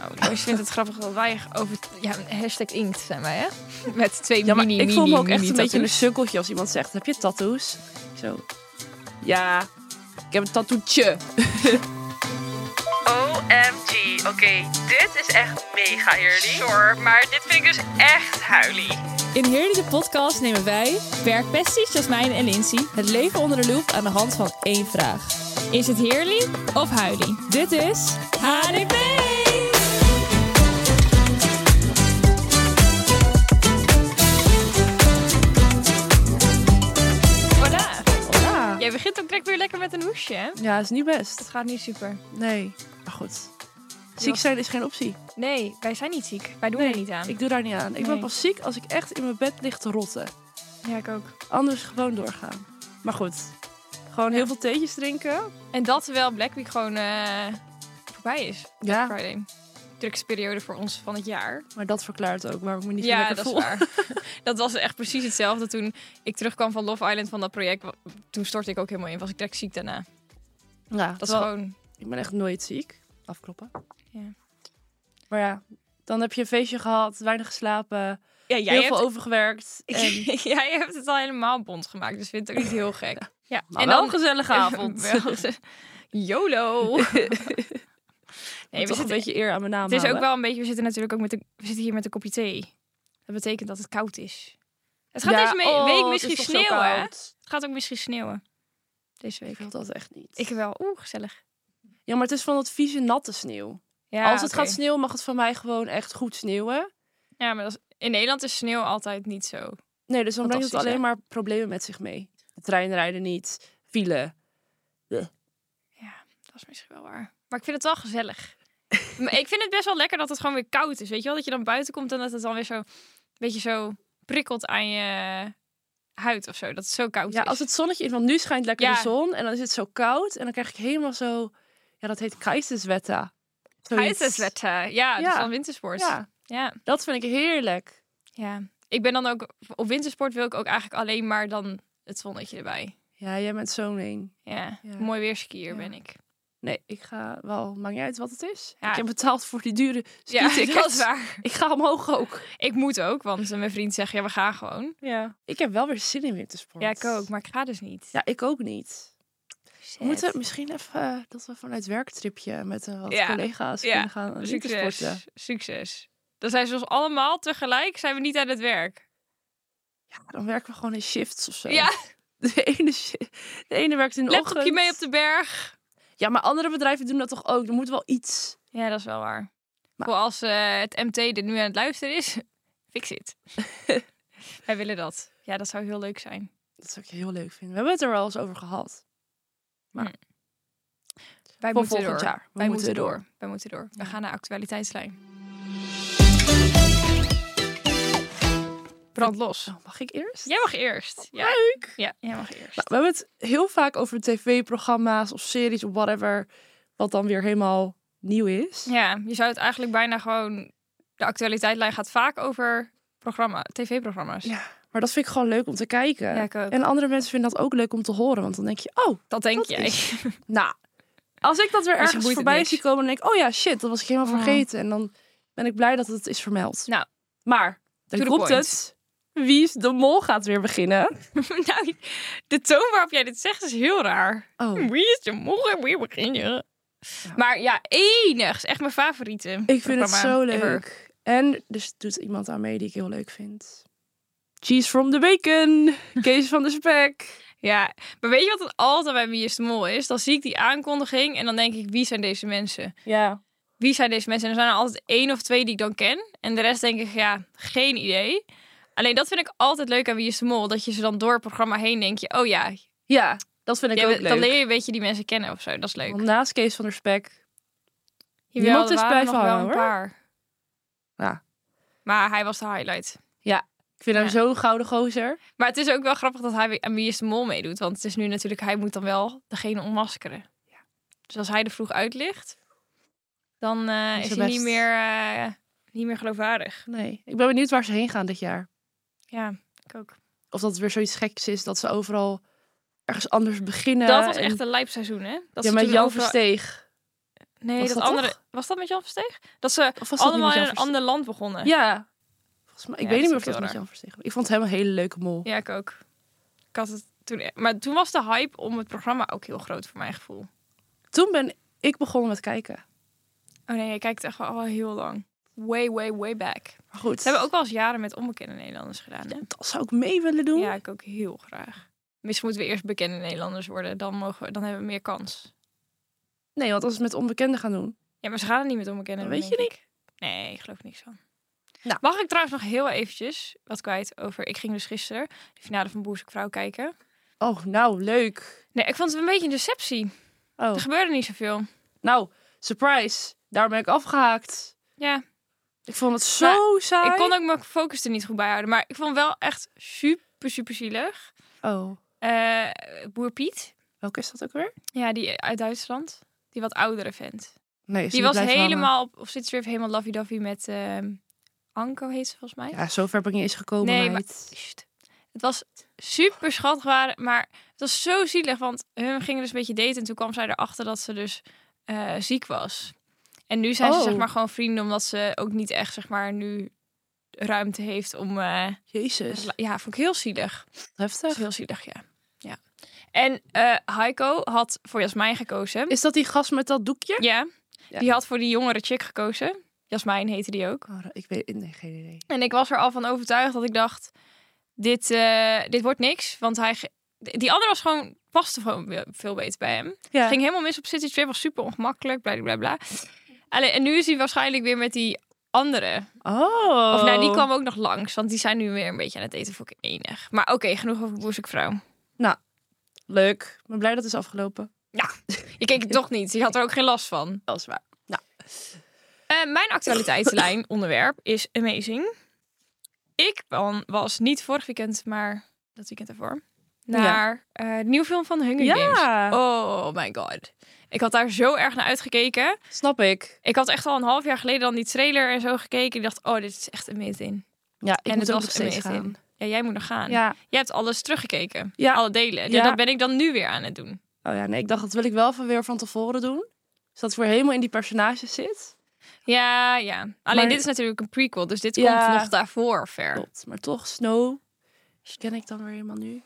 Oh, Lois vindt het grappig dat wij over... Ja, hashtag inkt zijn wij, hè? Met twee Ja, maar mini, ik voel me mini, ook echt mini een beetje een sukkeltje als iemand zegt: Heb je tattoos? Zo. Ja, ik heb een tattoetje. OMG, oké, dit is echt mega eerlijk. Sure, maar dit vind ik dus echt huilie. In Heerly de podcast nemen wij, werkpesties Jasmijn en Lindsay, het leven onder de loep aan de hand van één vraag. Is het heerly of huilie? Dit is HDP! Begint ook direct weer lekker met een hoesje, hè? ja is niet best. Het gaat niet super. Nee, maar goed. Ziek zijn is geen optie. Nee, wij zijn niet ziek. Wij doen Nee, er niet aan. Ik doe daar niet aan. Ik ben pas ziek als ik echt in mijn bed lig te rotten. Ja, ik ook. Anders gewoon doorgaan. Maar goed, gewoon heel veel theetjes drinken. En dat terwijl Black Week gewoon eh, voorbij is. Ja, Friday. Drukste periode voor ons van het jaar. maar dat verklaart ook waarom ik me niet zo Ja, lekker dat voel. is waar. dat was echt precies hetzelfde toen ik terugkwam van Love Island van dat project. Toen stortte ik ook helemaal in. Was ik direct ziek daarna. Ja, Dat is gewoon... Ik ben echt nooit ziek. Afkloppen. Ja. Maar ja, dan heb je een feestje gehad, weinig geslapen, Ja, heel jij veel hebt, overgewerkt. En, jij hebt het al helemaal bond gemaakt. Dus vind het ook niet heel gek. Ja, maar wel een gezellige avond. YOLO. Nee, we toch een zitten- beetje eer aan mijn naam Het is ook wel een beetje, we zitten natuurlijk ook met een, we zitten hier met een kopje thee. Dat betekent dat het koud is. Het gaat Ja, deze oh, week het misschien sneeuwen, hè? Het gaat ook misschien sneeuwen. Deze Ik week. wil dat echt niet. Ik wel. Oeh, gezellig. Ja, maar het is van dat vieze natte sneeuw. Ja, Als het gaat sneeuwen, mag het van mij gewoon echt goed sneeuwen. Ja, maar dat is- in Nederland is sneeuw altijd niet zo. Nee, dus dan brengt het alleen hè? maar problemen met zich mee. De treinen rijden niet, file. Dat is misschien wel waar. Maar ik vind het wel gezellig. Maar ik vind het best wel lekker dat het gewoon weer koud is. Weet je wel? Dat je dan buiten komt en dat het dan weer zo... Een beetje zo prikkelt aan je huid of zo. Dat het zo koud Ja, is. als het zonnetje is, want nu schijnt lekker Ja. de zon en dan is het zo koud en dan krijg ik helemaal zo, ja, dat heet Keizeswetter. Zoiets. Huidwetter. Ja, Ja. van wintersport. Ja, ja. dat vind ik heerlijk. Ja, ik ben dan ook op wintersport wil ik ook eigenlijk alleen maar dan het zonnetje erbij. Ja, jij bent zo'n een. Ja, Ja. mooi weerskier Ja. ben ik. Nee, ik ga wel, maakt niet uit wat het is. Ja. Ik heb betaald voor die dure Ja, ski-tickets. dat is waar. Ik ga omhoog ook. Ik moet ook, want eh, mijn vriend zegt ja, we gaan gewoon. Ja. Ik heb wel weer zin in wintersport. Ja, ik ook, maar ik ga dus niet. Ja, ik ook niet. Sad. We moeten misschien even, eh, dat we vanuit werktripje met eh, wat Ja. collega's Ja. kunnen gaan. Succes. Succes. Dan zijn ze ons allemaal tegelijk, zijn we niet aan het werk. Ja, dan werken we gewoon in shifts of zo. Ja, De ene, shi- de ene werkt in de laptopje ochtend. mee op de berg. Ja, maar andere bedrijven doen dat toch ook? Er moet wel iets. Ja, dat is wel waar. Maar- Voor als eh, het MT er nu aan het luisteren is, fix it. Wij willen dat. Ja, dat zou heel leuk zijn. Dat zou ik heel leuk vinden. We hebben het er wel eens over gehad. Wij Voor moeten volgend door. jaar. We Wij moeten moeten door. door. Wij moeten door. We gaan naar actualiteitslijn. Brand los. Oh, mag ik eerst? Jij mag eerst. Ja. Leuk! Ja, jij mag eerst. Nou, we hebben het heel vaak over tv-programma's of series of whatever. Wat dan weer helemaal nieuw is. Ja, je zou het eigenlijk bijna gewoon... De actualiteitlijn gaat vaak over programma, tv-programma's. Ja, maar dat vind ik gewoon leuk om te kijken. Ja, ik ook. En andere mensen vinden dat ook leuk om te horen. Want dan denk je, oh, Dat denk Dat jij. is- nou. Als ik dat weer ergens voorbij zie komen, dan denk ik, oh ja, shit, dat was ik helemaal Mm. vergeten. En dan ben ik blij dat het is vermeld. Nou, maar, dan komt point. het. Wie is de mol gaat weer beginnen. nou, de toon waarop jij dit zegt is heel raar. Oh, Wie is de morgen weer beginnen? Maar ja, enig. Is echt mijn favoriete. ik vind het zo ever. leuk. En dus doet iemand aan mee die ik heel leuk vind. Cheese from the bacon. Kees van de spek. Ja, maar weet je wat het altijd bij Wie is de Mol is? Dan zie ik die aankondiging en dan denk ik, wie zijn deze mensen? Ja. Wie zijn deze mensen? En er zijn er altijd één of twee die ik dan ken. En de rest denk ik, ja, geen idee. Alleen dat vind ik altijd leuk aan Wie is de Mol. Dat je ze dan door het programma heen denk je, oh ja, Ja, dat vind ik ja, ook dan leuk. leer je een beetje die mensen kennen of zo. Dat is leuk. Want naast Kees van der spek. Niemand is blijven hangen, een hoor. paar. Ja. Maar hij was de highlight. Ik vind hem Ja. zo'n gouden gozer. Maar het is ook wel grappig dat hij aan Wie is de Mol meedoet. Want het is nu natuurlijk, hij moet dan wel degene ontmaskeren. Dus als hij er vroeg uit ligt, dan eh, Is is hij niet meer, eh, niet meer geloofwaardig. Nee, ik ben benieuwd waar ze heen gaan dit jaar. Ja, ik ook. Of dat het weer zoiets geks is dat ze overal ergens anders beginnen. dat was en- echt een lijpseizoen, hè? Dat ja, ze met Jan overal- Versteeg. Nee, Was dat, dat andere... Was dat met Jan Versteeg? Dat ze Of was dat allemaal in een ander land begonnen. Ja. Volgens mij, ik Ja, weet niet meer of dat met Jan Verstegen was. Ik vond hem een hele leuke mol. Ja, ik ook. Ik had het toen... Maar toen was de hype om het programma ook heel groot voor mijn gevoel. Toen ben ik begonnen met kijken. Oh nee, je kijkt echt al heel lang. Way, way, way back. Maar goed. Ze hebben ook wel eens jaren met onbekende Nederlanders gedaan. Hè? Dat zou ik mee willen doen. Ja, ik ook heel graag. Misschien moeten we eerst bekende Nederlanders worden. Dan, mogen we, dan hebben we meer kans. Nee, want als we het met onbekenden gaan doen. Ja, maar ze gaan het niet met onbekenden Dat weet je ik. Nee, ik geloof niks van. Nou. Mag ik trouwens nog heel eventjes wat kwijt over... Ik ging dus gisteren de finale van Boer Zoekt Vrouw kijken. Oh, nou, leuk. Nee, ik vond het een beetje een deceptie. Oh. Er gebeurde niet zoveel. Nou, surprise. Daar ben ik afgehaakt. Ja, Ik vond het zo saai. ik kon ook mijn focus er niet goed bij houden. Maar ik vond wel echt super, super zielig. Oh, Eh, Boer Piet, welke is dat ook weer? ja, die uit Duitsland. Die wat oudere vent. Nee, is Die was blijven helemaal op, op City helemaal lovey-dovey met ehm Anko heet ze volgens mij. Ja, zover ben ik niet eens gekomen. Nee. Sst. Het was super schattig, maar het was zo zielig, want hun gingen dus een beetje daten en toen kwam zij erachter dat ze dus eh, ziek was. En nu zijn ze Oh. zeg maar gewoon vrienden, omdat ze ook niet echt zeg maar nu ruimte heeft om. eh, Jezus, ja, vond ik heel zielig. Heftig. heel zielig, ja. ja. En eh Heiko had voor Jasmijn gekozen. Is dat die gast met dat doekje? Ja, Ja. die had voor die jongere chick gekozen. Jasmijn heette die ook. Oh, ik weet nee, geen idee. En ik was er al van overtuigd dat ik dacht, dit, eh, dit wordt niks. Want hij, die andere was gewoon, paste gewoon veel- veel beter bij hem. Ja. Ging helemaal mis op City Trip, was super ongemakkelijk, bla bla bla. Alleen, en nu is hij waarschijnlijk weer met die andere. Oh. Of nou, die kwam ook nog langs, want die zijn nu weer een beetje aan het eten voor ik enig. Maar oké, genoeg over Boezekvrouw. Leuk. Ik ben blij dat het is afgelopen. Je keek het toch niet, je had er ook geen last van. Dat is waar. Nou, Eh, mijn actualiteitslijn onderwerp is amazing. Ik was niet vorig weekend, maar dat weekend ervoor. Naar eh, de nieuwe film van de Hunger Games. ja, Oh my god. Ik had daar zo erg naar uitgekeken. snap ik. Ik had echt al een half jaar geleden dan die trailer en zo gekeken. Ik dacht, oh, dit is echt amazing. Ja, ik en moet het was amazing. gaan. Ja, jij moet nog gaan. Ja. Jij hebt alles teruggekeken. Ja. Alle delen. Ja. Ja. dat ben ik dan nu weer aan het doen. Oh ja, nee, ik dacht dat wil ik wel van weer van tevoren doen. Zodat ik weer helemaal in die personages zit. Ja, ja. Alleen Maar- dit is natuurlijk een prequel, dus dit Ja. komt nog daarvoor ver. Klopt. Maar toch, Snow ken ik dan weer helemaal nu.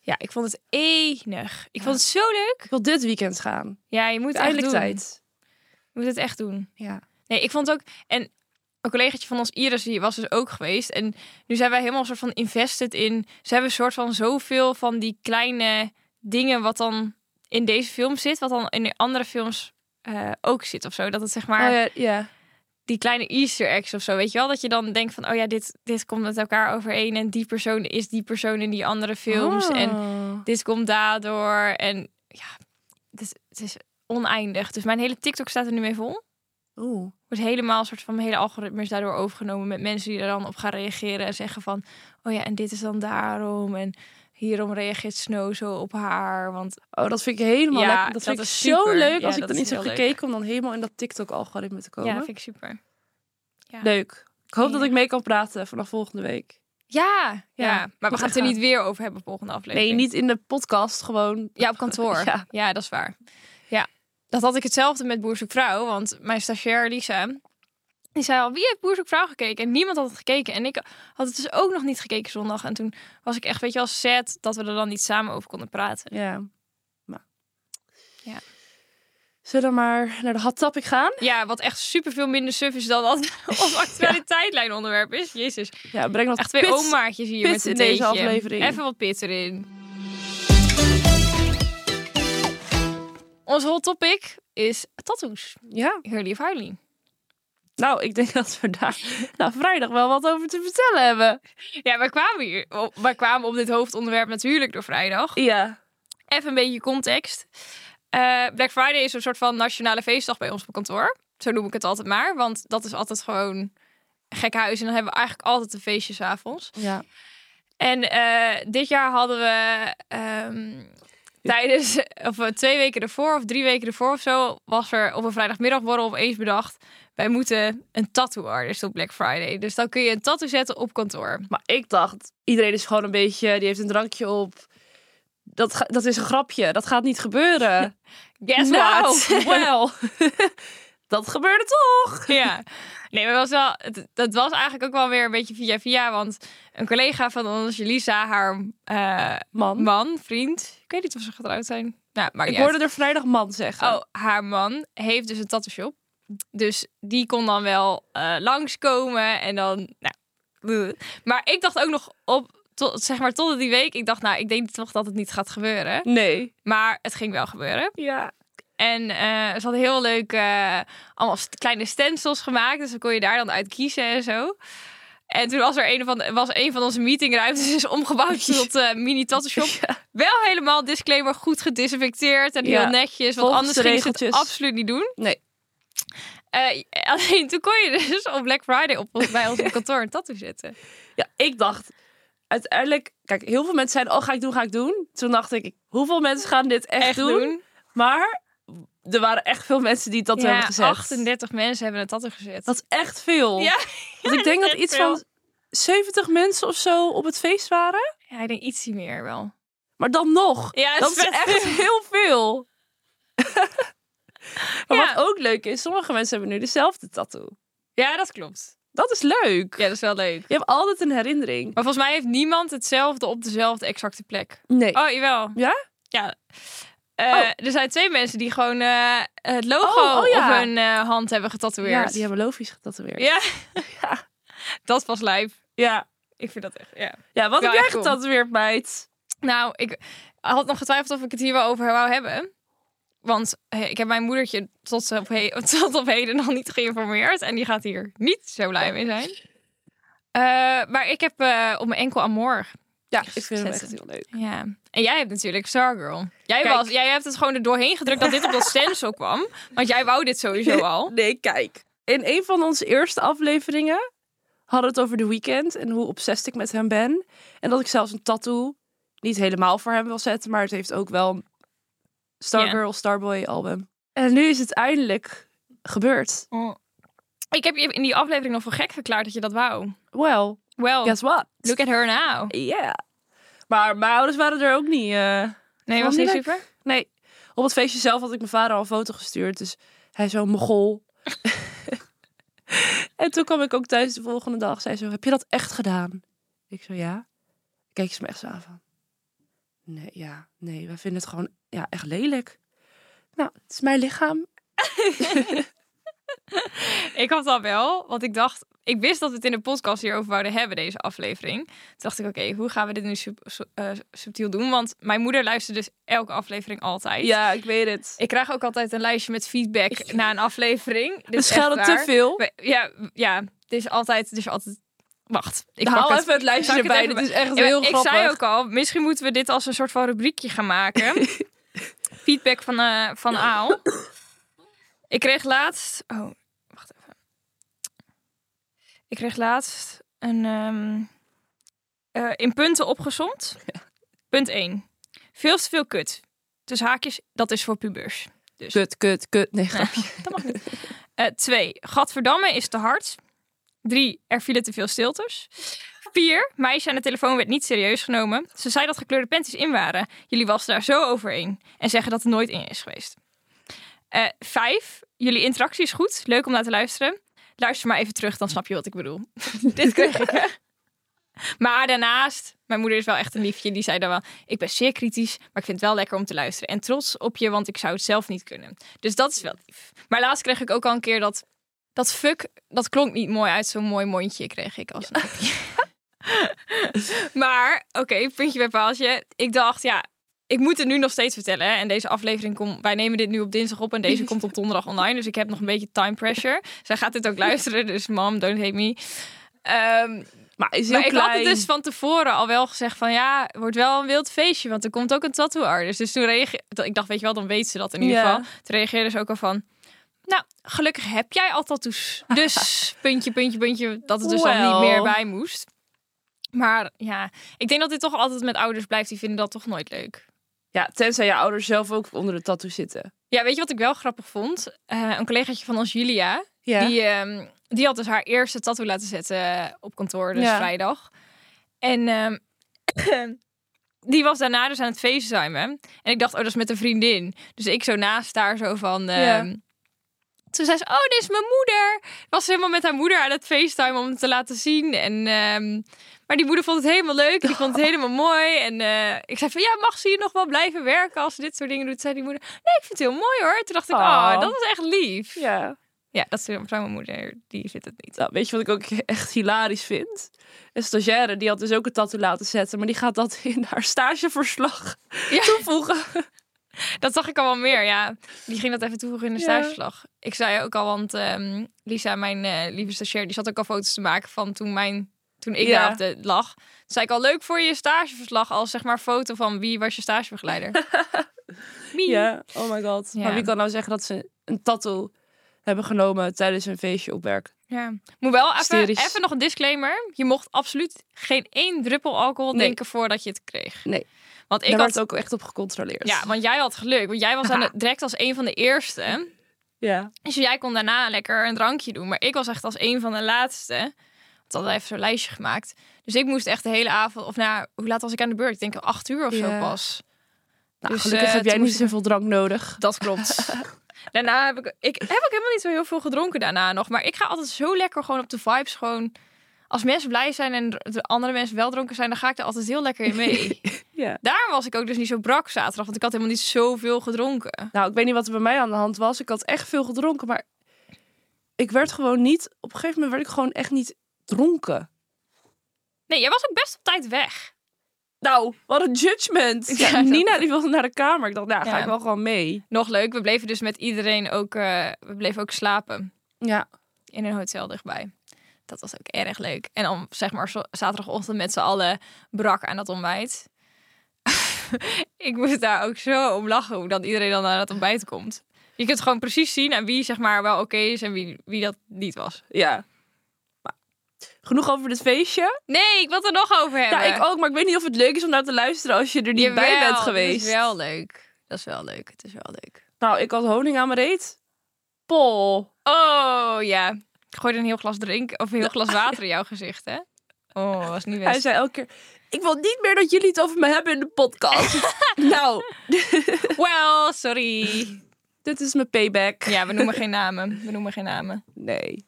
Ja, ik vond het enig. Ik Ja. vond het zo leuk. Ik wil dit weekend gaan. Ja, je moet het echt Eindelijk doen. tijd. Je moet het echt doen. Ja. Nee, ik vond ook... En een collegaatje van ons, Iris, die was dus ook geweest. En nu zijn wij helemaal een soort van invested in... Ze hebben een soort van zoveel van die kleine dingen... wat dan in deze film zit... wat dan in de andere films eh, ook zit of zo. Dat het zeg maar... Oh ja. Die kleine easter eggs of zo, weet je wel? Dat je dan denkt van, oh ja, dit, dit komt met elkaar overeen... en die persoon is die persoon in die andere films. En Oh. dit komt daardoor. En ja, het is, het is oneindig. Dus mijn hele TikTok staat er nu mee vol. Oeh. Wordt helemaal een soort van mijn hele algoritme is daardoor overgenomen met mensen die er dan op gaan reageren en zeggen van, oh ja, en dit is dan daarom en hierom reageert Snow zo op haar, want Oh, dat vind ik helemaal Ja, lekker. Dat, dat vind ik zo leuk Ja, als ik dan is iets heb leuk. gekeken om dan helemaal in dat TikTok-algoritme te komen. ja, dat vind ik super. Ja. Leuk. Ik hoop dat ik mee kan praten vanaf volgende week. Ja, ja, maar we gaan het er niet weer over hebben volgende aflevering. Nee, niet in de podcast, gewoon. Ja, op kantoor. Ja. Ja. dat is waar. Ja, dat had ik hetzelfde met Boer Zoekt Vrouw. Want mijn stagiair Lisa, die zei al, wie heeft Boer Zoekt Vrouw gekeken? En niemand had het gekeken. En ik had het dus ook nog niet gekeken zondag. En toen was ik echt, weet je wel, sad dat we er dan niet samen over konden praten. Ja. Maar. Ja. Zullen we maar naar de hot topic gaan? Ja, wat echt super veel minder suf is dan dat ons actualiteitlijn onderwerp is. Jezus, Ja, breng wat echt twee pit. omaatjes hier met in deze aflevering. Even wat pit erin. Ons hot topic is tattoos. Ja. Hurley of Huilie. Nou, ik denk dat we daar nou, vrijdag wel wat over te vertellen hebben. Ja, wij kwamen hier. op- Wij kwamen op dit hoofdonderwerp natuurlijk door vrijdag. Ja. Even een beetje context. Eh, Black Friday is een soort van nationale feestdag bij ons op kantoor. Zo noem ik het altijd maar. Want dat is altijd gewoon gek huis. En dan hebben we eigenlijk altijd een feestje 's avonds. Ja. En eh, dit jaar hadden we ehm, tijdens, of eh, twee weken ervoor of drie weken ervoor of zo, was er op een vrijdagmiddagborrel opeens bedacht. Wij moeten een tattoo artist op Black Friday. Dus dan kun je een tattoo zetten op kantoor. Maar ik dacht, iedereen is gewoon een beetje, die heeft een drankje op. dat, dat is een grapje. Dat gaat niet gebeuren. Guess nou, what? wel. dat gebeurde toch? ja. Nee, maar was wel, het, dat was eigenlijk ook wel weer een beetje via via. Want een collega van ons, Jelisa, haar eh, Man. man, vriend. Ik weet niet of ze getrouwd zijn. Nou, maar Ik hoorde er vrijdag man zeggen. Oh, haar man heeft dus een tattoo shop. Dus die kon dan wel eh langskomen en dan... Nou, maar ik dacht ook nog op, tot, zeg maar tot die week. Ik dacht, nou, ik denk toch dat het niet gaat gebeuren. Nee. Maar het ging wel gebeuren. Ja. En eh, ze hadden heel leuk eh, allemaal kleine stencils gemaakt. Dus dan kon je daar dan uit kiezen en zo. En toen was er een van, was een van onze meetingruimtes is omgebouwd tot mini tattoo shop. Wel helemaal disclaimer goed gedisinfecteerd en heel Ja, netjes. Want volgens anders de ging ze het absoluut niet doen. Nee. Eh, alleen toen kon je dus op Black Friday op, bij ons op kantoor een tattoo zetten. Ja, ik dacht uiteindelijk... Kijk, heel veel mensen zeiden, oh, ga ik doen, ga ik doen. Toen dacht ik, hoeveel mensen gaan dit echt, Echt doen? doen. Maar er waren echt veel mensen die dat Ja, hebben gezet. 38 mensen hebben een tattoo gezet. Dat is echt veel. Ja, Want ik denk dat iets veel. van 70 mensen of zo op het feest waren. ja, ik denk ietsie meer wel. Maar dan nog. Ja, dat is echt heel veel. maar Ja. wat ook leuk is, sommige mensen hebben nu dezelfde tattoo. Ja, dat klopt. Dat is leuk. Ja, dat is wel leuk. Je hebt altijd een herinnering. Maar volgens mij heeft niemand hetzelfde op dezelfde exacte plek. Nee. Oh, jawel. Ja? Ja. Eh, Oh. Er zijn twee mensen die gewoon eh, het logo Oh, oh ja. op hun eh, hand hebben Ja, getatoeëerd. die hebben lofies getatoeëerd. Ja. Ja. dat was lijf. Ja. Ik vind dat echt, ja. Ja, wat heb jij getatoeëerd, meid? Nou, ik had nog getwijfeld of ik het hier wel over wou hebben. Want eh, ik heb mijn moedertje tot op, he- tot op heden nog niet geïnformeerd. En die gaat hier niet zo blij mee zijn. Eh, maar ik heb eh, op mijn enkel Amor. Ja, ik vind hem Zetten. echt heel leuk. Ja. En jij hebt natuurlijk Stargirl. Jij, Kijk. was, jij hebt het gewoon er doorheen gedrukt dat dit op dat stencil kwam. Want jij wou dit sowieso al. Nee, kijk. In een van onze eerste afleveringen hadden we het over de weekend en hoe obsessed ik met hem ben. En dat ik zelfs een tattoo niet helemaal voor hem wil zetten, maar het heeft ook wel Stargirl, Starboy album. En nu is het eindelijk gebeurd. Ik heb je in die aflevering nog voor gek verklaard dat je dat wou. Well, Well, guess what? look at her now. Yeah. Maar mijn ouders waren er ook niet. eh, Nee, was niet super? Nee, op het feestje zelf had ik mijn vader al een foto gestuurd. Dus hij zo'n mogol. en toen kwam ik ook thuis de volgende dag. Zei zo, heb je dat echt gedaan? Ik zo, ja. Keek ze me echt zo aan van. Nee, ja, nee, wij vinden het gewoon ja, echt lelijk. Nou, het is mijn lichaam. Ik had dat wel, want ik dacht... Ik wist dat we het in de podcast hierover wouden hebben, deze aflevering. Toen dacht ik, oké, hoe gaan we dit nu sub- eh, subtiel doen? Want mijn moeder luistert dus elke aflevering altijd. Ja, ik weet het. Ik krijg ook altijd een lijstje met feedback na een aflevering. Echt schelden te veel. Ja, ja, het is altijd... Het is altijd... Wacht, ik Ik haal het. even het lijstje ik het erbij. even Dit is echt Ja, heel ik grappig. zei ook al, misschien moeten we dit als een soort van rubriekje gaan maken. Feedback van, eh van Aal. Ik kreeg laatst... Oh, wacht even. Ik kreeg laatst een... ehm, eh, in punten opgesomd. Punt 1. Veel te veel kut. Dus haakjes, dat is voor pubers. Dus. Kut, kut, kut. Nee, grapje. Dat mag niet. Eh, twee, Gadverdamme is te hard. Drie, er vielen te veel stiltes. Vier, meisje aan de telefoon werd niet serieus genomen. Ze zei dat gekleurde panties in waren. Jullie was daar zo overheen. En zeggen dat het nooit in is geweest. Eh, vijf, jullie interactie is goed. Leuk om naar te luisteren. Luister maar even terug, dan snap je wat ik bedoel. Dit kreeg ik, hè? Maar daarnaast, mijn moeder is wel echt een liefje. Die zei dan wel, ik ben zeer kritisch, maar ik vind het wel lekker om te luisteren. En trots op je, want ik zou het zelf niet kunnen. Dus dat is wel lief. Maar laatst kreeg ik ook al een keer dat, dat fuck, dat klonk niet mooi uit zo'n mooi mondje, kreeg ik als appje. maar, oké, puntje bij paaltje. Ik dacht, ja, ik moet het nu nog steeds vertellen. Hè? En deze aflevering komt, wij nemen dit nu op dinsdag op en deze komt op donderdag online. Dus ik heb nog een beetje time pressure. Zij gaat dit ook luisteren, dus mom, don't hate me. Ehm, Maar is heel maar ik had het dus van tevoren al wel gezegd van ja, het wordt wel een wild feestje, want er komt ook een tattoo artist. Dus toen reageerde ik dacht, weet je wel, dan weet ze dat in ieder geval. Toen reageerde ze ook al van, nou, gelukkig heb jij al tattoos. Dus puntje, puntje, puntje, dat het dus Wel. niet meer bij moest. Maar ja, ik denk dat dit toch altijd met ouders blijft. Die vinden dat toch nooit leuk. Ja, tenzij je ouders zelf ook onder de tattoo zitten. Ja, weet je wat ik wel grappig vond? Eh, een collegaatje van ons, Julia, Ja. Die, ehm, die had dus haar eerste tattoo laten zetten op kantoor, dus Ja. vrijdag. En ehm, die was daarna dus aan het facetimen. En ik dacht, oh, dat is met een vriendin. Dus ik zo naast haar zo van... Ja. Toen zei ze, oh, dit is mijn moeder. Was helemaal met haar moeder aan het facetimen om het te laten zien. En, ehm, maar die moeder vond het helemaal leuk. Die vond het helemaal mooi. En eh, ik zei van, ja, mag ze hier nog wel blijven werken als ze dit soort dingen doet? Zei die moeder, nee, ik vind het heel mooi hoor. Toen dacht ik, oh, Oh. dat is echt lief. Ja. Ja, dat is mijn moeder, die vindt het niet. Nou, weet je wat ik ook echt hilarisch vind? Een stagiaire, die had dus ook een tattoo laten zetten. Maar die gaat dat in haar stageverslag Ja. toevoegen. Dat zag ik al wel meer, ja. Die ging dat even toevoegen in de stageverslag. Ik zei ook al, want ehm, Lisa, mijn eh, lieve stagiair, die zat ook al foto's te maken van toen, mijn, toen ik daar op de lag. Toen zei ik al, leuk voor je stageverslag als zeg maar foto van wie was je stagebegeleider. Wie? Ja, oh my god. Maar wie kan nou zeggen dat ze een tattoo hebben genomen tijdens een feestje op werk? Ja. Moet wel even nog een disclaimer. Je mocht absoluut geen één druppel alcohol Nee. drinken voordat je het kreeg. Nee. Want ik Daar had, wordt ook echt op gecontroleerd. ja, want jij had geluk. Want jij was aan de, direct als een van de eerste. ja. Dus jij kon daarna lekker een drankje doen. Maar ik was echt als een van de laatste. Want hadden even zo'n lijstje gemaakt. Dus ik moest echt de hele avond... Of nou, hoe laat was ik aan de beurt? Ik denk acht uur of zo pas. Nou, Dus, gelukkig heb jij niet zoveel drank nodig. Dat klopt. daarna heb ik... Ik heb ook helemaal niet zo heel veel gedronken daarna nog. Maar ik ga altijd zo lekker gewoon op de vibes. Gewoon... Als mensen blij zijn en de andere mensen wel dronken zijn... dan ga ik er altijd heel lekker in mee. Ja. Daarom was ik ook dus niet zo brak zaterdag. Want ik had helemaal niet zoveel gedronken. Nou, ik weet niet wat er bij mij aan de hand was. Ik had echt veel gedronken, maar ik werd gewoon niet... Op een gegeven moment werd ik gewoon echt niet dronken. Nee, jij was ook best op tijd weg. Nou, wat een judgment. Ja, Nina die wilde naar de kamer. Ik dacht, nou, ga Ja. ik wel gewoon mee. Nog leuk. We bleven dus met iedereen ook... eh, we bleven ook slapen. Ja. in een hotel dichtbij. Dat was ook erg leuk. En dan zeg maar zaterdagochtend met z'n allen brak aan het ontbijt. ik moest daar ook zo om lachen hoe dan iedereen dan aan het ontbijt komt. Je kunt gewoon precies zien aan wie zeg maar wel oké is en wie, wie dat niet was. Ja. Maar, genoeg over dit feestje. Nee, ik wil er nog over hebben. Ja, ik ook. Maar ik weet niet of het leuk is om naar te luisteren als je er niet bij bent geweest. Dat is wel leuk. Dat is wel leuk. Het is wel leuk. Nou, ik had honing aan mijn reet. Pol. Oh ja. Ik gooide een heel glas drink of een heel glas water in jouw gezicht, hè? Oh, was niet Hij zei elke keer... Ik wil niet meer dat jullie het over me hebben in de podcast. nou, Well, sorry. dit is mijn payback. Ja, we noemen geen namen. We noemen geen namen. Nee,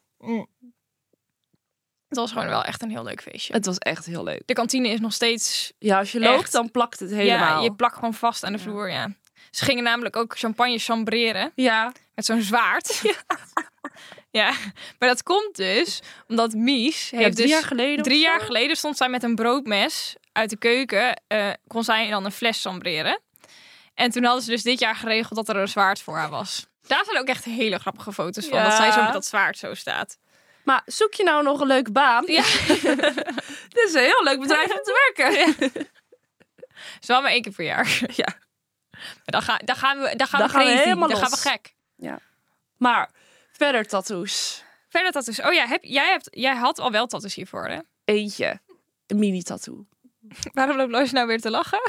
Het was gewoon wel echt een heel leuk feestje. het was echt heel leuk. De kantine is nog steeds... Ja, als je loopt, Echt? dan plakt het helemaal. Ja, je plakt gewoon vast aan de vloer, ja. Ze gingen namelijk ook champagne chambreren Ja, met zo'n zwaard. Ja. maar dat komt dus omdat Mies ja, heeft drie dus... jaar geleden. Drie jaar geleden stond zij met een broodmes uit de keuken. eh, kon zij dan een fles chambreren. En toen hadden ze dus dit jaar geregeld dat er een zwaard voor haar was. Daar zijn ook echt hele grappige foto's van. Ja. Dat zij zo met dat zwaard zo staat. Maar zoek je nou nog een leuke baan? Ja. Dit is een heel leuk bedrijf om te werken. is wel maar één keer per jaar. Ja. Maar dan, ga, dan gaan we, dan gaan Dan we, gaan we helemaal Dan gaan we gek. Maar verder tattoos. Verder tattoos. Oh ja, heb, jij, hebt, jij had al wel tattoos hiervoor, hè? Eentje. Een mini tattoo. Waarom loopt Lois nou weer te lachen?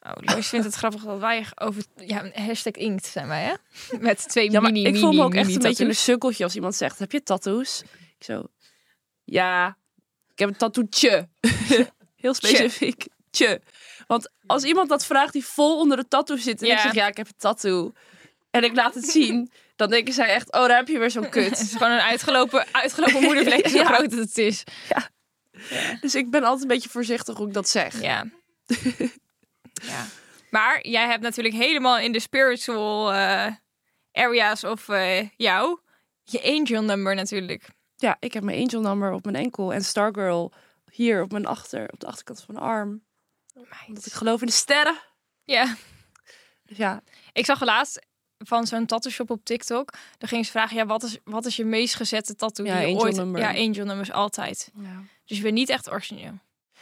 Oh, Lois vindt het grappig dat wij over... Ja, hashtag inkt zijn wij, hè? Met twee Ja, mini, ik voel me ook echt een beetje een sukkeltje als iemand zegt: Heb je tattoos? Ik zo. Ja, ik heb een tattoetje. Heel specifiek. Tje. Want als iemand dat vraagt die vol onder de tattoo zit en ik Ja. zeg ja, ik heb een tattoo. En ik laat het zien, dan denken zij echt, oh, daar heb je weer zo'n Het kut. is gewoon een uitgelopen, uitgelopen moedervlek, zo Ja. groot het is. Dus ik ben altijd een beetje voorzichtig hoe ik dat zeg. Ja. ja. Maar jij hebt natuurlijk helemaal in de spiritual eh, areas of eh, jou je angel number natuurlijk. Ja, ik heb mijn angel number op mijn enkel en Stargirl hier op mijn achter, op de achterkant van mijn arm. Omdat ik geloof in de sterren. Ja. Dus ja, Ik zag laatst van zo'n tattoo shop op TikTok. Daar ging ze vragen, ja, wat is, wat is je meest gezette tattoo Ja, die je ooit... number. Ja, angel numbers altijd. ja. Dus je bent niet echt origineel.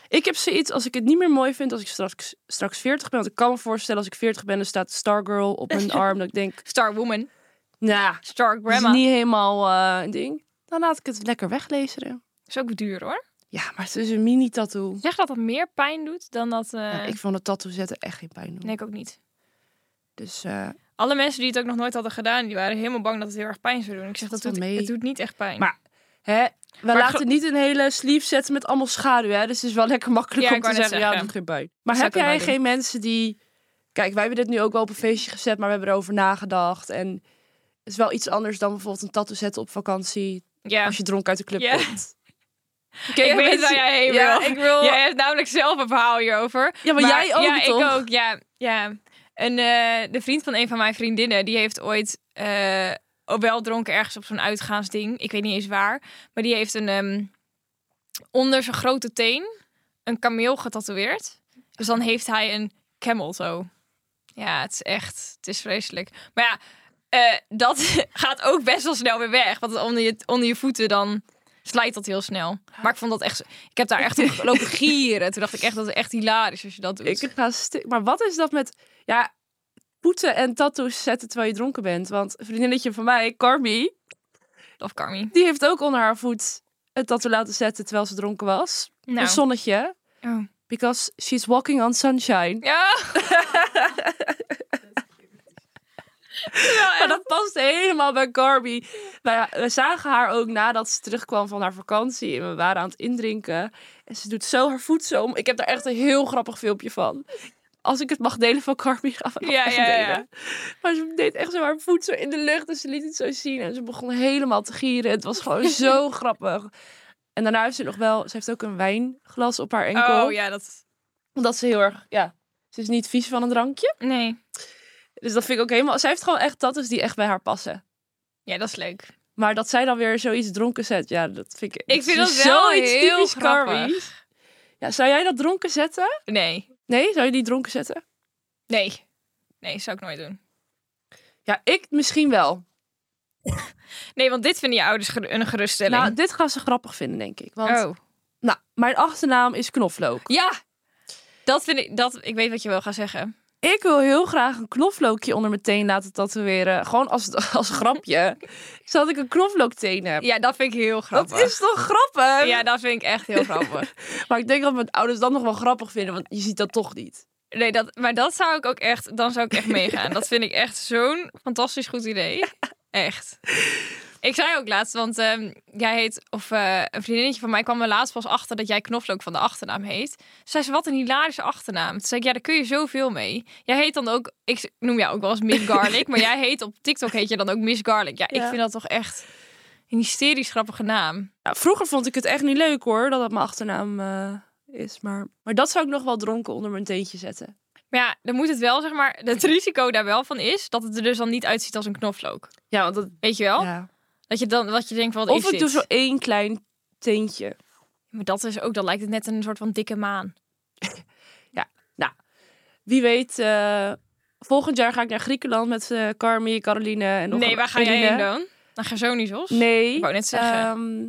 Ik heb zoiets, als ik het niet meer mooi vind als ik straks, straks 40 ben. Want ik kan me voorstellen als ik 40 ben, dan staat Stargirl op mijn arm. Dat ik denk, Star Woman, nou, Star dat is Grandma. niet helemaal eh, een ding. Dan laat ik het lekker weglezen. is ook duur hoor. Ja, maar het is een mini tattoo. Zeg dat dat meer pijn doet dan dat... eh Ja, ik vond het tattoo zetten echt geen pijn doen. Nee, ik ook niet. Dus eh, Alle mensen die het ook nog nooit hadden gedaan, die waren helemaal bang dat het heel erg pijn zou doen. Ik zeg, dat doet, mee. het doet niet echt pijn. Maar- hè, We Maar laten niet een hele sleeve zetten met allemaal schaduw, hè? Dus het is wel lekker makkelijk Ja, om te net zeggen, ja, zeggen. doet geen pijn. Maar heb jij geen mensen die... Kijk, wij hebben dit nu ook wel op een feestje gezet, maar we hebben erover nagedacht. En het is wel iets anders dan bijvoorbeeld een tattoo zetten op vakantie Ja. als je dronken uit de club Ja. komt. ik weet waar jij heen Ja, wil. ik wil... Jij hebt namelijk zelf een verhaal hierover. Ja, maar, jij ook Ja, toch? ik ook. Ja, ja. En eh, de vriend van een van mijn vriendinnen, die heeft ooit ook wel dronken ergens op zo'n uitgaansding. Ik weet niet eens waar. Maar die heeft een ehm, onder zijn grote teen een kameel getatoeëerd. Dus dan heeft hij een camel toe. Ja, het is echt, het is vreselijk. Maar ja, eh, dat gaat ook best wel snel weer weg. Want onder je, onder je voeten dan slijt dat heel snel. Maar ik vond dat echt, ik heb daar echt op gelopen gieren. Toen dacht ik echt, dat is echt hilarisch als je dat doet. Ik ga stuk. Maar wat is dat met... Ja, poeten en tattoos zetten terwijl je dronken bent? Want een vriendinnetje van mij, Carmi, Of Carmi. die heeft ook onder haar voet een tattoo laten zetten terwijl ze dronken was. Nou. Een zonnetje. Oh. Because she's walking on sunshine. Ja. Maar dat past helemaal bij Carby. Wij, we zagen haar ook nadat ze terugkwam van haar vakantie. En we waren aan het indrinken. En ze doet zo haar voet zo om. Ik heb daar echt een heel grappig filmpje van. Als ik het mag delen van gaan we dat Ja, ja. Maar ze deed echt zo haar voet zo in de lucht. En ze liet het zo zien. En ze begon helemaal te gieren. Het was gewoon zo grappig. En daarna heeft ze nog wel... Ze heeft ook een wijnglas op haar enkel. Oh ja, dat. Omdat ze heel erg... Ja, ze is niet vies van een drankje. Nee. Dus dat vind ik ook helemaal... Zij heeft gewoon echt tattoos die echt bij haar passen. Ja, dat is leuk. Maar dat zij dan weer zoiets dronken zet, ja, dat vind ik. Ik vind dat wel zoiets heel grappig. Ja, zou jij dat dronken zetten? Nee. Nee, zou je die dronken zetten? Nee. Nee, zou ik nooit doen. Ja, ik misschien wel. Nee, want dit vinden je ouders geru- een geruststelling. Nou, dit gaan ze grappig vinden, denk ik. Want, oh. nou, mijn achternaam is Knoflook. Ja. Dat vind ik, dat, ik weet wat je wil gaan zeggen. Ik wil heel graag een knoflookje onder mijn teen laten tatoeëren. Gewoon als, als grapje. Zodat ik een knoflookteen heb. Ja, dat vind ik heel grappig. dat is toch grappig? Ja, dat vind ik echt heel grappig. Maar ik denk dat mijn ouders dat nog wel grappig vinden, want je ziet dat toch niet. Nee, dat, maar dat zou ik ook echt, dan zou ik echt meegaan. Dat vind ik echt zo'n fantastisch goed idee. Echt. Ik zei ook laatst, want ehm, jij heet, of eh, een vriendinnetje van mij kwam er laatst pas achter dat jij Knoflook van de achternaam heet. Toen zei ze, wat een hilarische achternaam. Toen zei ik, ja, daar kun je zoveel mee. Jij heet dan ook, ik noem jou ook wel eens Miss Garlic, maar jij heet op TikTok heet je dan ook Miss Garlic. Ja, ik vind dat toch echt een hysterisch grappige naam. Vroeger vond ik het echt niet leuk hoor, dat dat mijn achternaam eh, is. Maar, maar dat zou ik nog wel dronken onder mijn teentje zetten. Maar ja, dan moet het wel, zeg maar, het risico daar wel van is dat het er dus dan niet uitziet als een knoflook. Ja, want dat... Weet je wel? Ja. Dat je dan, wat je denkt van, Of is ik dit? doe zo één klein teentje. Maar dat is ook, dan lijkt het net een soort van dikke maan. Wie weet, eh, volgend jaar ga ik naar Griekenland met eh Carmi, Caroline en nog nee, waar ga jij heen dan? Naar Gersonisos? Nee. Ik wou net zeggen. ehm,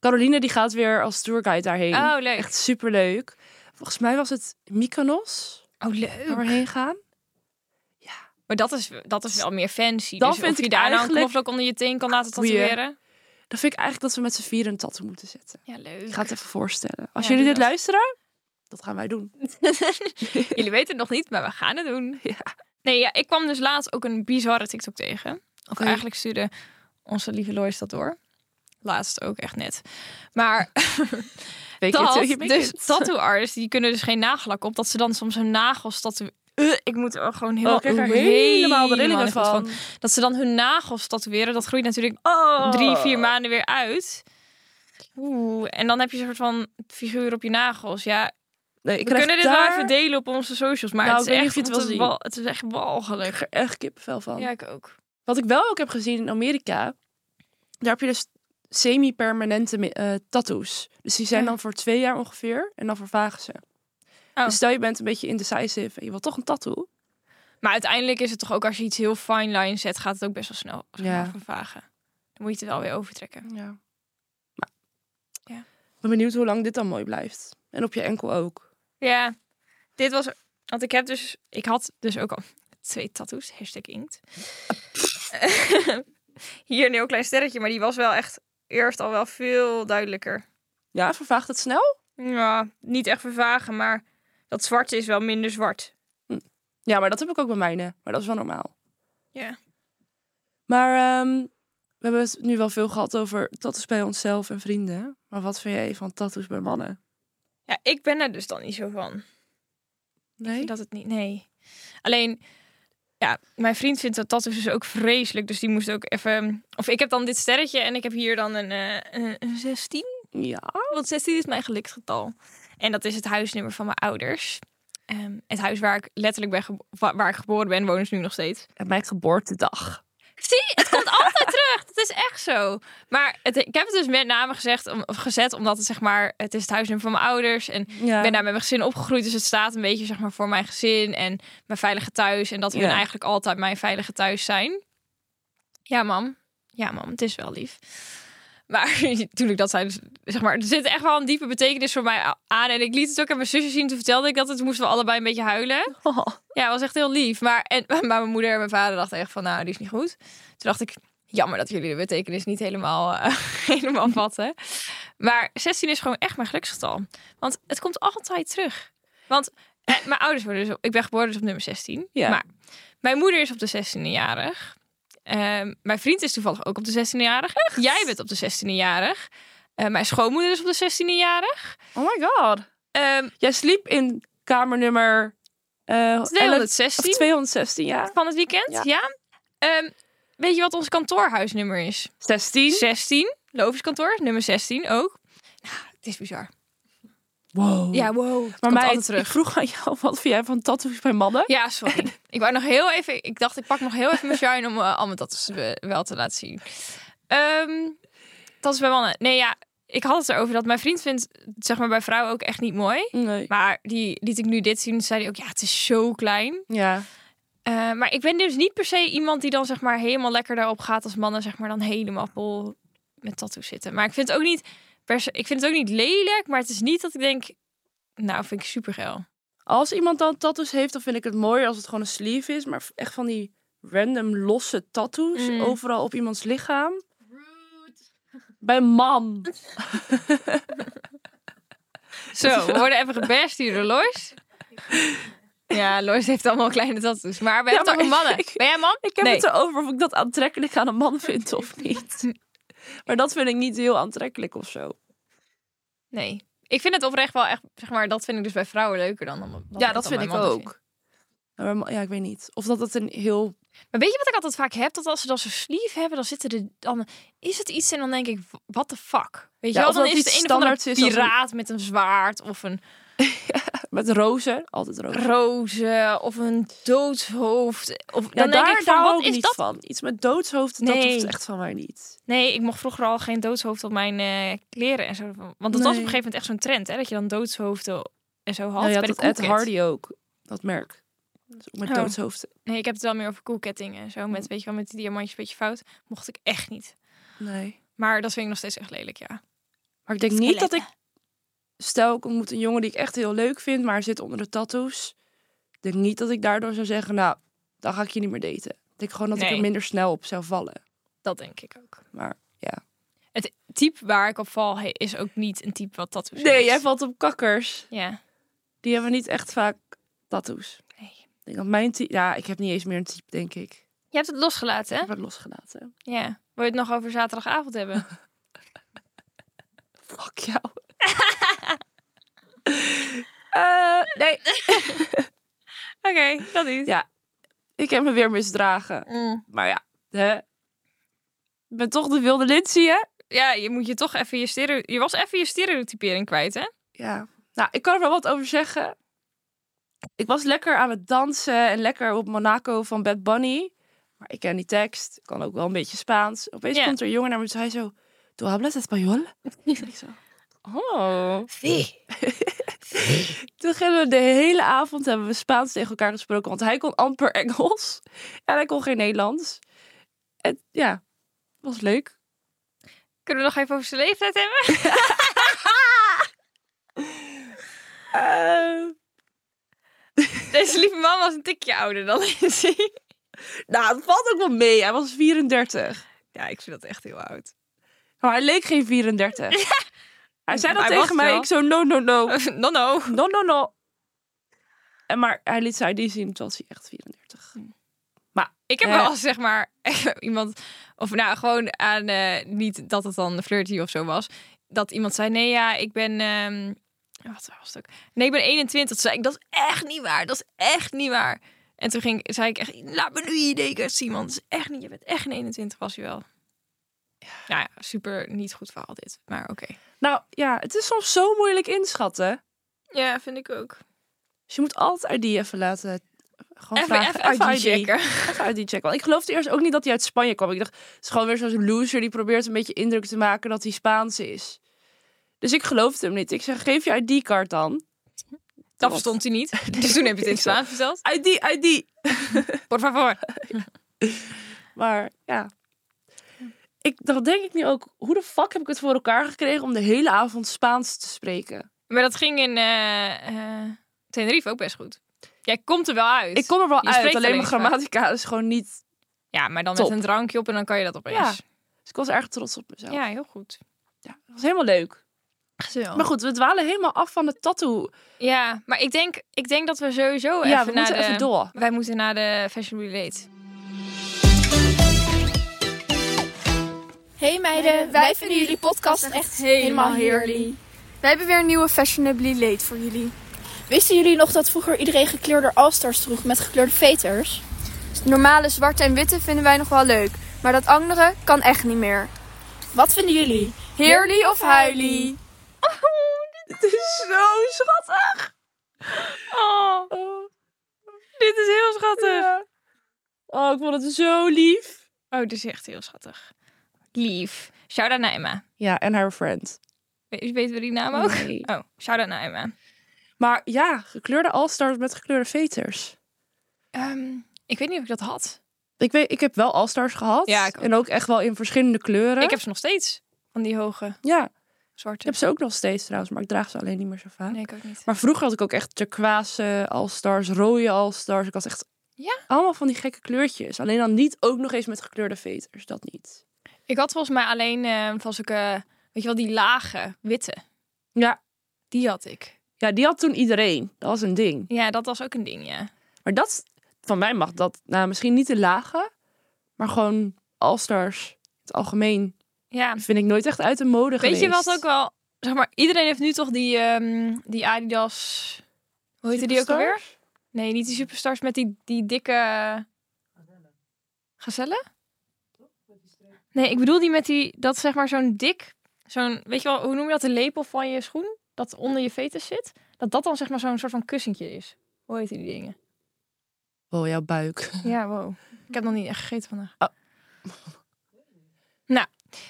Caroline die gaat weer als tourguide daarheen. oh, leuk. Echt superleuk. Volgens mij was het Mykonos Oh, waar leuk. we heen gaan. Maar dat is, dat is wel meer fancy. Dan dus vind of je ik daar nou een knoflook onder je teen kan laten tatoeëren. Dan vind ik eigenlijk dat we met z'n vieren een tattoo moeten zetten. Ja, leuk. Ik ga het even voorstellen. Als Ja, jullie dit dat. luisteren, dat gaan wij doen. Jullie weten het nog niet, maar we gaan het doen. Ja. Nee, ja, ik kwam dus laatst ook een bizarre TikTok tegen. Of Oké. eigenlijk stuurde onze lieve Lois dat door. Laatst ook echt net. Maar Weet je dat, dus tattoo artists die kunnen dus geen nagellak op. Dat ze dan soms hun nagels tatoeëren. ik moet er gewoon heel Oh, er helemaal de rillingen goed van. Dat ze dan hun nagels tatoeëren. Dat groeit natuurlijk Oh. drie, vier maanden weer uit. Oeh, en dan heb je een soort van figuur op je nagels. Ja, Nee, ik we kunnen dit daar wel even delen op onze socials. Maar Nou, het, is echt, je het is zien. wal- het is echt walgelijk. er echt kippenvel van. Ja, ik ook. Wat ik wel ook heb gezien in Amerika, daar heb je dus semi-permanente mi- eh, tattoos. Dus die zijn Ja. dan voor twee jaar ongeveer en dan vervagen ze. Oh. Dus stel je bent een beetje indecisive en je wilt toch een tattoo. Maar uiteindelijk is het toch ook als je iets heel fine line zet, gaat het ook best wel snel Ja. vervagen. Dan moet je het wel weer overtrekken. Ja. Maar, Ja. Ik ben benieuwd hoe lang dit dan mooi blijft. En op je enkel ook. Ja, dit was. Want ik heb dus. Ik had dus ook al twee tattoos. Hashtag inkt. Hier een heel klein sterretje, maar die was wel echt eerst al wel veel duidelijker. Ja, vervaagt het snel? Ja, niet echt vervagen, maar dat zwarte is wel minder zwart. Ja, maar dat heb ik ook bij mijne. Maar dat is wel normaal. Ja. Maar ehm, We hebben het nu wel veel gehad over tattoos bij onszelf en vrienden. Maar wat vind jij van tattoos bij mannen? Ja, ik ben er dus dan niet zo van. Nee? Dat het niet, nee. Alleen, ja, mijn vriend vindt dat tattoos dus ook vreselijk. Dus die moest ook even... Of ik heb dan dit sterretje en ik heb hier dan een, eh, een, een 16. Ja. Want 16 is mijn geluksgetal. En dat is het huisnummer van mijn ouders. Ehm, het huis waar ik letterlijk ben waar ik geboren ben, wonen ze nu nog steeds. En mijn geboortedag. Zie, het komt altijd terug. Dat is echt zo. Maar het, ik heb het dus met name gezegd, om, of gezet, omdat het zeg maar, het is het huisnummer van mijn ouders. En Ja. ik ben daar met mijn gezin opgegroeid. Dus het staat een beetje zeg maar, voor mijn gezin en mijn veilige thuis. En dat hun Ja. eigenlijk altijd mijn veilige thuis zijn. Ja, mam. Ja, mam. Het is wel lief. Maar toen ik dat zei, zeg maar, er zit echt wel een diepe betekenis voor mij aan. En ik liet het ook aan mijn zusje zien. Toen vertelde ik dat het. Moesten we allebei een beetje huilen. Oh. Ja, het was echt heel lief. Maar, en, maar mijn moeder en mijn vader dachten echt van, nou, die is niet goed. Toen dacht ik, jammer dat jullie de betekenis niet helemaal, eh, helemaal vatten. Maar 16 is gewoon echt mijn geluksgetal. Want het komt altijd terug. Want eh, mijn ouders worden dus ik ben geboren dus op nummer 16. Ja. Maar mijn moeder is op de 16e jarig. Ehm, mijn vriend is toevallig ook op de 16e jarig. Jij bent op de 16e jarig. Eh, mijn schoonmoeder is op de 16e jarig. Oh my god. Ehm Jij sliep in kamernummer eh 11 216. of 216, ja. van het weekend. Ja. Ja. Ehm, weet je wat ons kantoorhuisnummer is? 16. 16. Loviskantoor, nummer 16 ook. Nou, het is bizar. Wow. Ja, wow. Het maar mij, ik terug. vroeg aan jou, wat vind jij van tattoos bij mannen? Ja, sorry. ik wou nog heel even. Ik dacht, ik pak nog heel even mijn shine om uh, al mijn tattoos eh, wel te laten zien. Ehm dat is bij mannen. Nee, ja, ik had het erover dat mijn vriend vindt, zeg maar bij vrouwen ook echt niet mooi. Nee. Maar die liet ik nu dit zien, zei hij ook, ja, het is zo klein. Ja. Eh, maar ik ben dus niet per se iemand die dan zeg maar helemaal lekker daarop gaat als mannen zeg maar dan helemaal vol met tattoos zitten. Maar ik vind het ook niet per se, ik vind het ook niet lelijk, maar het is niet dat ik denk, nou vind ik super geil. Als iemand dan tattoos heeft, dan vind ik het mooier als het gewoon een sleeve is. Maar echt van die random losse tattoos Mm. overal op iemands lichaam. Bij man. Zo, we worden even gebashed hier door Lois. Ja, Lois heeft allemaal kleine tattoos. Maar we Ja, hebben over mannen. ik- Ben jij man? Ik heb Nee. het erover of ik dat aantrekkelijk aan een man vind of niet. Maar dat vind ik niet heel aantrekkelijk of zo. Nee. Ik vind het oprecht wel echt, zeg maar, dat vind ik dus bij vrouwen leuker dan. dan Ja, dat vind ik ook. vind. Ja, ik weet niet. Of dat het een heel... Maar weet je wat ik altijd vaak heb? Dat als ze dan zo'n sleeve hebben, dan zitten er dan is het iets en dan denk ik, what the fuck? Weet je Ja, wel? Dan dat is het een als een- piraat met een zwaard of een Met rozen. Altijd rozen. roze of een doodshoofd. Of Ja, dan daar, denk ik van, daar wat ik is niet dat? van. Iets met doodshoofd, dat Nee. hoeft echt van mij niet. Nee, ik mocht vroeger al geen doodshoofd op mijn eh, kleren en zo. Want dat was op een gegeven moment echt zo'n trend, hè? Dat je dan doodshoofden en zo had. Nou, bij de dat Ed. Hardy ook. Dat merk. Dus ook met Oh. doodshoofden. Nee, ik heb het wel meer over koelkettingen en zo. Met, weet je wel, met die diamantjes een beetje fout. Mocht ik echt niet. Nee. Maar dat vind ik nog steeds echt lelijk, ja. Maar ik denk niet dat ik... Stel, ik ontmoet een jongen die ik echt heel leuk vind, maar zit onder de tattoos. Ik denk niet dat ik daardoor zou zeggen, nou, dan ga ik je niet meer daten. Ik denk gewoon dat ik er minder snel op zou vallen. Dat denk ik ook. Maar ja. Het type waar ik op val is ook niet een type wat tattoos Nee, heeft. jij valt op kakkers. Ja. Die hebben niet echt vaak tattoos. Ik denk dat mijn type... Ja, ik heb niet eens meer een type, denk ik. Je hebt het losgelaten, Ik hè? heb het losgelaten. Ja. Wil je het nog over zaterdagavond hebben? Fuck jou. Eh, nee, Oké, dat niet. Ja. ik heb me weer misdragen. Mm. Maar ja, hè. Ik ben toch de wilde Lindsay, hè? Ja, je moet je toch even je stereo... Je was even je stereotypering kwijt, hè? Ja. Nou, ik kan er wel wat over zeggen. Ik was lekker aan het dansen en lekker op Monaco van Bad Bunny. Maar ik ken die tekst. Ik kan ook wel een beetje Spaans. Opeens Ja. komt er een jongen naar me toe. Hij zo, ¿Tu hablas español? ik zo, oh. Toen gingen we de hele avond hebben we Spaans tegen elkaar gesproken. Want hij kon amper Engels. En hij kon geen Nederlands. En ja, was leuk. Kunnen we nog even over zijn leeftijd hebben? Eh, Deze lieve man was een tikje ouder dan Lindsay. nou, het valt ook wel mee. Hij was 34. Ja, ik vind dat echt heel oud. Maar hij leek geen 34. Hij zei dat Hij tegen mij. wel. Ik zo, no, no, no. no, no. No, no, no. En maar hij liet zijn die zien, toen was hij echt 34. Ik heb Ja. wel zeg maar, iemand Of nou, gewoon aan, eh, niet dat het dan flirty of zo was. Dat iemand zei, nee ja, ik ben... ehm, wat was het ook? Nee, ik ben 21. Toen zei ik, dat is echt niet waar. Dat is echt niet waar. En toen ging, zei ik echt, laat me nu je idee, Simon. Dat is echt niet, je bent echt een 21, was je wel. Nou ja, super niet goed verhaal dit. Maar oké. Nou ja, het is soms zo moeilijk inschatten. Ja, vind ik ook. Dus je moet altijd ID even laten. Gewoon Even, vragen. even ID. checken. Even ID checken. Want ik geloofde eerst ook niet dat hij uit Spanje kwam. Ik dacht, het is gewoon weer zo'n loser die probeert een beetje indruk te maken dat hij Spaans is. Dus ik geloofde hem niet. Ik zeg, geef je ID-kaart dan. Dat verstond hij niet. Dus toen heb je het in Spaans verteld. ID, ID. Por favor. Maar ja. Ik, dan denk ik nu ook, hoe de fuck heb ik het voor elkaar gekregen om de hele avond Spaans te spreken? Maar dat ging in eh, Tenerife ook best goed. Jij komt er wel uit. Ik kom er wel Je uit, alleen mijn grammatica is gewoon niet... Ja, maar dan Top. met een drankje op en dan kan je dat opeens. Ja. Ja, Dus ik was erg trots op mezelf. Ja, heel goed. dat was helemaal leuk. Maar goed, we dwalen helemaal af van de tattoo. Ja, maar ik denk, ik denk dat we sowieso ja, even we naar moeten de... even door. Wij moeten naar de Fashion Relate. Hey meiden, wij vinden jullie podcast echt helemaal heerlijk. Wij hebben weer een nieuwe Fashionably Late voor jullie. Wisten jullie nog dat vroeger iedereen gekleurde All-Stars droeg met gekleurde veters? Normale zwarte en witte vinden wij nog wel leuk, maar dat andere kan echt niet meer. Wat vinden jullie? Heerly of huilie? Het is zo schattig. Oh, dit is heel schattig. Oh, ik vond het zo lief. Oh, dit is echt heel schattig. Lief. Shout-out naar Emma. Ja, en haar friend. We- Weten we die naam ook? Nee. Oh, shout-out naar Emma. Maar ja, gekleurde All-Stars met gekleurde veters. Ehm, ik weet niet of ik dat had. Ik, weet, ik heb wel All-Stars gehad. Ja, ook. En ook echt wel in verschillende kleuren. Ik heb ze nog steeds. Van die hoge Ja, ik zwarte. heb ze ook nog steeds trouwens, maar ik draag ze alleen niet meer zo vaak. Nee, ik ook niet. Maar vroeger had ik ook echt turquoise All-Stars, rode All-Stars. Ik had echt Ja? allemaal van die gekke kleurtjes. Alleen dan niet ook nog eens met gekleurde veters. Dat niet. Ik had volgens mij alleen eh, van zulke, weet je wel, die lage witte. Ja, Die had ik. ja, die had toen iedereen. Dat was een ding. Ja, dat was ook een ding, ja. Maar dat, van mij mag dat, nou misschien niet de lage, maar gewoon All-Stars. in Het algemeen Ja, vind ik nooit echt uit de mode weet geweest. je wat ook wel, zeg maar, iedereen heeft nu toch die, ehm, die Adidas, hoe heette die ook alweer? Nee, niet die superstars met die, die dikke... Gazelle? Nee, ik bedoel die met die, dat zeg maar zo'n dik, zo'n, weet je wel, hoe noem je dat, de lepel van je schoen? Dat onder je vetus zit? Dat dat dan zeg maar zo'n soort van kussentje is. Hoe heet die dingen? Oh, jouw buik. Ja, wow. Ik heb nog niet echt gegeten vandaag.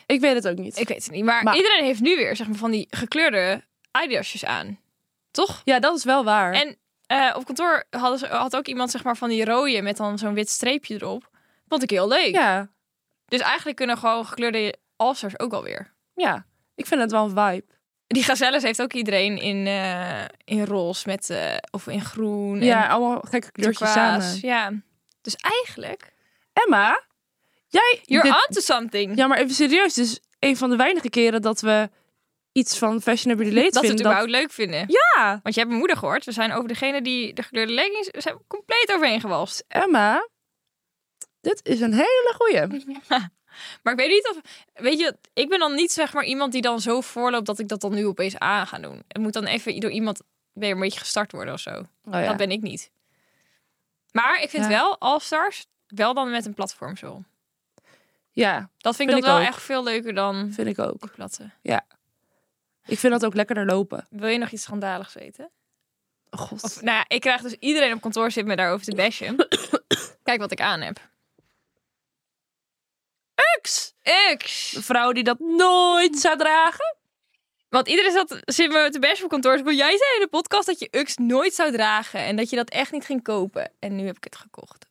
Ik weet het ook niet. Ik weet het niet. Maar, Maar- iedereen heeft nu weer zeg maar, van die gekleurde Adidasjes aan. Toch? Ja, dat is wel waar. En eh, op kantoor hadden ze, had ook iemand zeg maar, van die rode met dan zo'n wit streepje erop. Vond ik heel leuk. ja, Dus eigenlijk kunnen gewoon gekleurde All-Stars ook alweer. ja, ik vind het wel een vibe. Die gazelles heeft ook iedereen in, eh, in roze met, eh, of in groen. Ja, en allemaal gekke kleurtjes turquoise. samen. Ja. Dus eigenlijk, Emma, jij... you're dit- onto something. Ja, maar even serieus. Is een van de weinige keren dat we iets van Fashionably Late dat we het vinden. überhaupt leuk vinden. Ja, Want je hebt mijn moeder gehoord. We zijn over degene die de gekleurde leggings zijn compleet overheen gewalst. Emma, dit is een hele goeie. Maar ik weet niet of... Weet je, ik ben dan niet zeg maar iemand die dan zo voorloopt dat ik dat dan nu opeens aan ga doen. Het moet dan even door iemand weer een beetje gestart worden of zo. Oh, ja. Dat ben ik niet. Maar ik vind Ja. wel All-Stars wel dan met een platform zo. Ja, Dat vind Vind ik, wel ook. echt veel leuker dan vind ik ook. platte. Ik vind dat ook lekkerder lopen. Wil je nog iets schandaligs weten? Oh, God. Of, nou ja, ik krijg dus iedereen op kantoor zit me daarover te bashen. Kijk wat ik aan heb. Ux! X. Een vrouw die dat nooit zou dragen. Want iedereen zat, zit me te bashen op kantoor. Dus jij zei in de podcast dat je Ux nooit zou dragen. En dat je dat echt niet ging kopen. En nu heb ik het gekocht.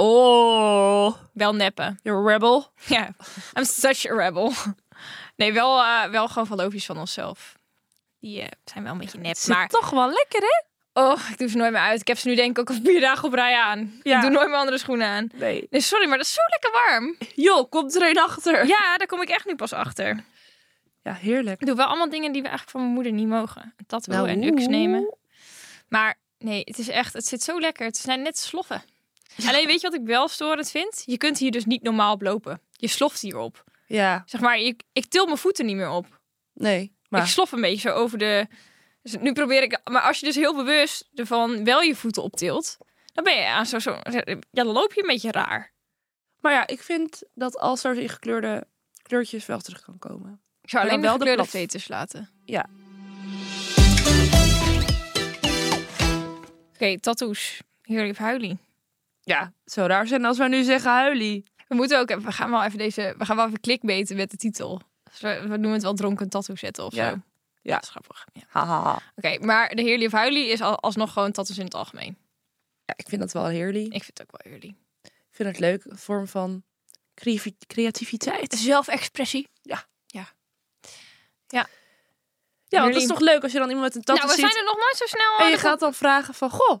Oh, Wel neppen. you're a rebel. Ja, I'm such a rebel. Nee, wel, eh, wel gewoon van loopjes van onszelf. Die eh, zijn wel een beetje nep. Zit Maar toch wel lekker, hè? oh, ik doe ze nooit meer uit. Ik heb ze nu denk ik ook al vier dagen op rij aan. Ja. Ik doe nooit meer andere schoenen aan. Nee. Nee, sorry, maar dat is zo lekker warm. Joh, komt er een achter. Ja, daar kom ik echt nu pas achter. Ja, heerlijk. Ik doe wel allemaal dingen die we eigenlijk van mijn moeder niet mogen. Een tattoo Nou, en ux nemen. Maar nee, het is echt, het zit zo lekker. Het net- net sloffen. Alleen weet je wat ik wel storend vind? Je kunt hier dus niet normaal op lopen. je sloft hierop. Ja, Zeg maar, ik, ik til mijn voeten niet meer op. nee. Maar Ik slof een beetje zo over de... Dus nu probeer ik... Maar als je dus heel bewust ervan wel je voeten optilt... Dan ben je aan zo, zo... Ja, dan loop je een beetje raar. Maar ja, ik vind dat All-Stars in gekleurde kleurtjes wel terug kan komen. Ik zou alleen wel de gekleurde veters laten. Ja. Oké, tattoos. Heerlijk of huilie. Ja, zo raar zijn als wij nu zeggen huilie. We moeten ook even... We gaan wel even deze... We gaan wel even clickbaiten met de titel. Dus we, noemen het wel dronken tattoo zetten of Ja. zo. Ja. Dat is grappig. Ja. Oké, maar de heerlijk of huilie is al, alsnog gewoon tattoos in het algemeen. Ja, ik vind dat wel heerlijk. Ik vind het ook wel heerlijk. Ik vind het leuk, een vorm van creativiteit. Zelfexpressie. Ja, want het is toch leuk als je dan iemand met een tattoo Nou, we ziet zijn er nog nooit zo snel en aan je de gaat dan vragen van, goh,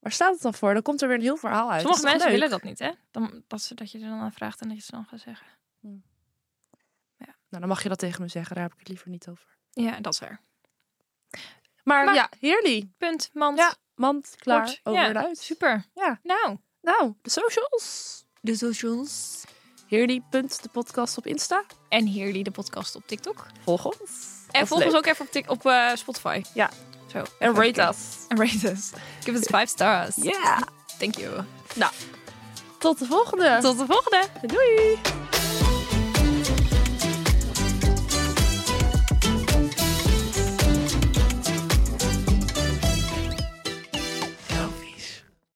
waar staat het dan voor? Dan komt er weer een heel verhaal uit. Sommige mensen willen dat niet, hè? Dan, dat, ze, dat je er dan aan vraagt en dat je het dan gaat zeggen. Nou, dan mag je dat tegen me zeggen, daar heb ik het liever niet over. Ja, dat is waar. Maar, Maar- ja, heerlijk. Punt, mand. Ja, mand, klaar, Kort. over Ja, en uit. Super. Ja. Nou, Nou, de socials. de socials. Heerly. de podcast op Insta. En Heerly, de podcast op TikTok. Volg ons. En volg ons ook even op, op eh, Spotify. Ja. Zo. En rate us. En rate us. Give us five stars. Ja. Thank you. Tot de volgende. Tot de volgende. Doei.